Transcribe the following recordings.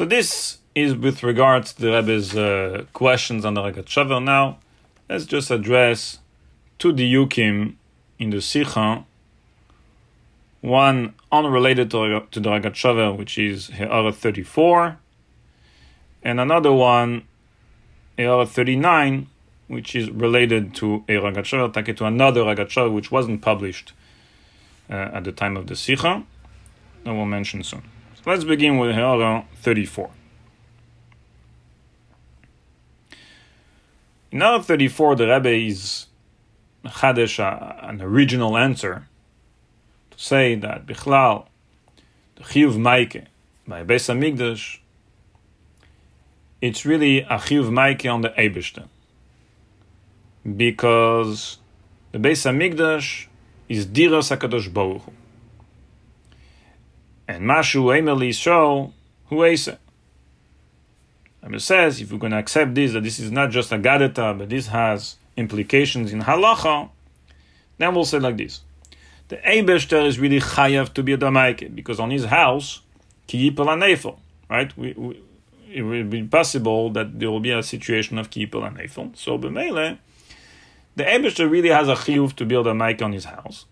So this is with regards to the Rebbe's uh, questions on the Ragat Now, let's just address two diyukim in the Sikha, one unrelated to, to the Ragat which is He'ara 34, and another one, He'ara 39, which is related to a Ragat take to another Ragat which wasn't published uh, at the time of the Sikha, that we'll mention soon. So let's begin with He'ara 34. In He'ara 34, the Rebbe is Chadesh, uh, an original answer to say that Bichlal, the Chiyuv Maike, by Beis Hamikdash, it's really a Chiyuv Maike on the Eibishter. Because the Beis Hamikdash is Diras HaKadosh Baruch Hu. And Mashu Emeli show who it. It says if we're going to accept this, that this is not just a gadeta, but this has implications in halacha, then we'll say like this. The Eibeshter is really chayav to be a damaike, because on his house, kiyipel anefel, right? We, we, it will be possible that there will be a situation of kiyipel anefel. So b'meile, the Eibeshter really has a chiyuv to build a mic on his house,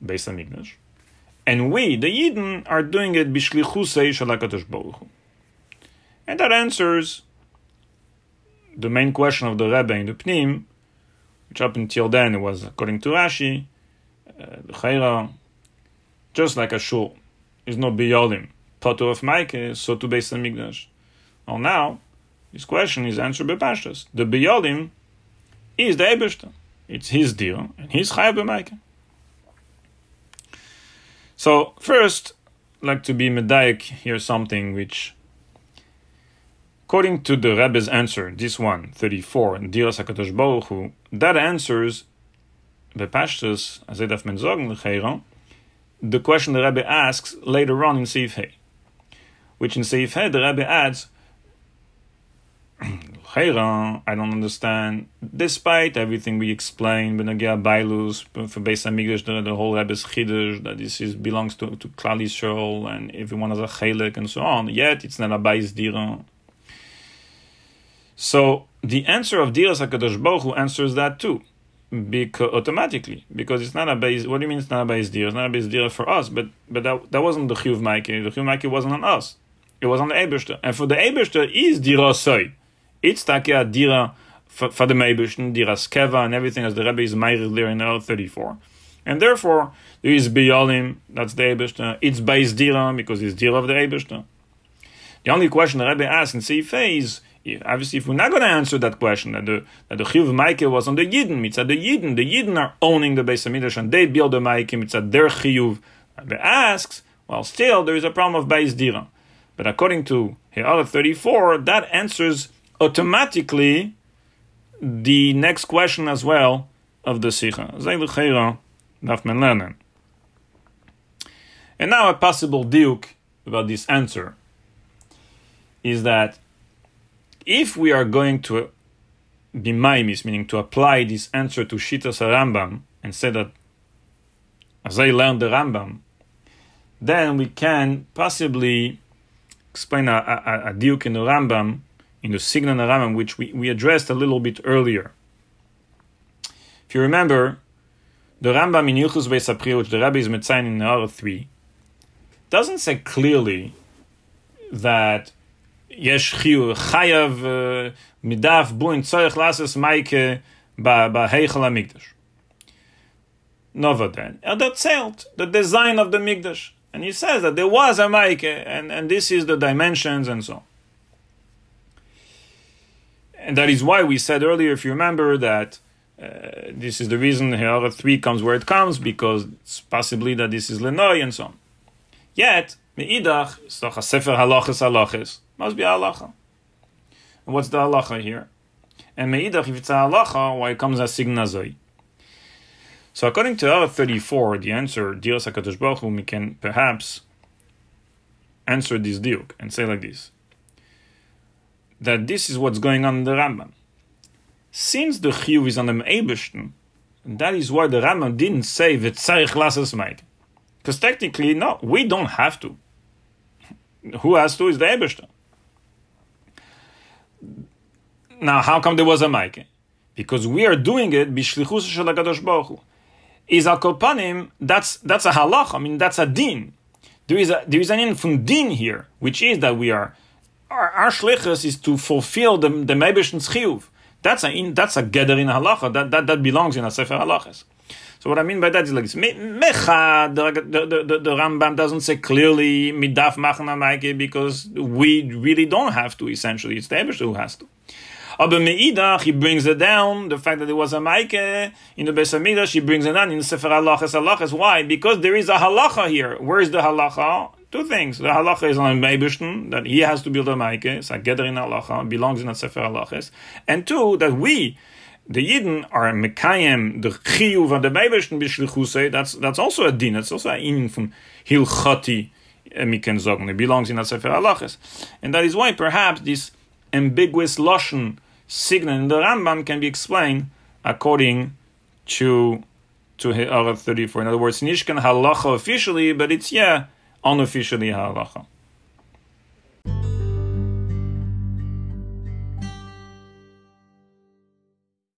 based on English. And we, the Yidden, are doing it bishlichusei shalakadosh baruch And that answers the main question of the Rebbe in the Pnim, which up until then was, according to Rashi, uh, the Chayra, just like a shul, is not biyolim, pato of Maike, so to base on Migdash. Well, now, this question is answered by Pashtas. The biyolim is the Eberster. It's his deal, and he's Chayav b'Maike. So, first, I'd like to be medaic here something which According to the Rebbe's answer, this one, 34, Diras HaKadosh Baruch Hu, that answers the Bepashtus, Azedaf Menzogen the question the Rebbe asks later on in Seif which in Seif the Rebbe adds, I don't understand. Despite everything we explained, Benagia Bailus, for Beis Hamikdash, the, the whole Rebbe's Chiddush, that this is belongs to, to Klal Yisrael, and everyone has a Chelek, and so on. Yet, it's not a Bais Dira. So the answer of Diras Hakadosh Baruch Hu answers that too, because automatically because it's not a base. What do you mean it's not a base deal? It's not a base deal for us, but but that, that wasn't the Chiyuv Maike. The Chiyuv Maike wasn't on us. It was on the Eberster, and for the Eberster is Dira Soy. It's Takia Dira for, the Eberster, Dira Skeva, and everything as the Rebbe is Meirich there in L thirty four. And therefore, there is Biyalim, that's the Eberster. It's base Dira because it's Dira of the Eberster. The only question the Rebbe asks in Seifei is obviously, if we're not going to answer that question, that the that the chiyuv was on the Yidden, mitzvah the Yidden, the Yidden are owning the Beis Hamidrash and they build the Maike, mitzvah their chiyuv. The asks, well, still there is a problem of Beis Dira. But according to He'ara 34, that answers automatically the next question as well of the Sikha. And now a possible diuk about this answer is that if we are going to be maimis, meaning to apply this answer to Shitas Rambam and say that as I learned the Rambam, then we can possibly explain a, a, a diuk in the Rambam, in the Signa Naramam, which we, we addressed a little bit earlier. If you remember, the Rambam in Ilchus Beis which the Rabbi is Metzain in Nahar 3, doesn't say clearly that Yesh Chiyu Chayav uh, Midaf Buin Tzorech Lases Maike Ba'Heichel HaMikdash. Nova then. That the design of the Mikdash. And he says that there was a Maike, and, and this is the dimensions and so on. And that is why we said earlier, if you remember, that uh, this is the reason He'ara 3 comes where it comes, because it's possibly that this is Lenoi and so on. Yet, Me'idach, Sefer Halachas Halachas, must be halacha. And what's the halacha here? And meidach, if it's a halacha, why it comes as signazoi? So according to He'ara 34, the answer, Dios HaKadosh Baruch Hu, we can perhaps answer this diuk and say like this. That this is what's going on in the Rambam. Since the chiyuv is on the Eibishten, that is why the Rambam didn't say v'tzarich lasas maik. Because technically, no, we don't have to. Who has to is the Eberster. Now, how come there was a Maike? Because we are doing it bishlichus shel Baruch Hu. Is al kolpanim? That's that's a halach. I mean, that's a din. There is a there is an in from din here, which is that we are our, our shlichus is to fulfill the the chiyuv. That's a in, that's a gather in halacha. That, that that belongs in a sefer halachas. So what I mean by that is like this. Mecha, the, the, the, the Rambam doesn't say clearly midaf machen because we really don't have to. Essentially, it's the Ebesh who has to. Aber Meidach, he brings it down, the fact that it was a Maike in the Beis Hamidrash, he brings it down in the Sefer Halachas Halachas. Why? Because there is a halacha here. Where is the halacha? Two things. The halacha is on Meibishten, that he has to build a Maike, it's a Geder in halacha, belongs in the Sefer Halachas. And two, that we, the Yidden are Mekayem, the Chiyuv of the Meibishten Bishlichuse, that's, that's also a din, it's also a in from Hilchati, eh, Miken Zogen, it belongs in the Sefer Halachas. And that is why perhaps this ambiguous Lashon signal in the Rambam can be explained according to to Ha'ara 34. In other words, Nishkan halacha officially, but it's yeah, unofficially halacha.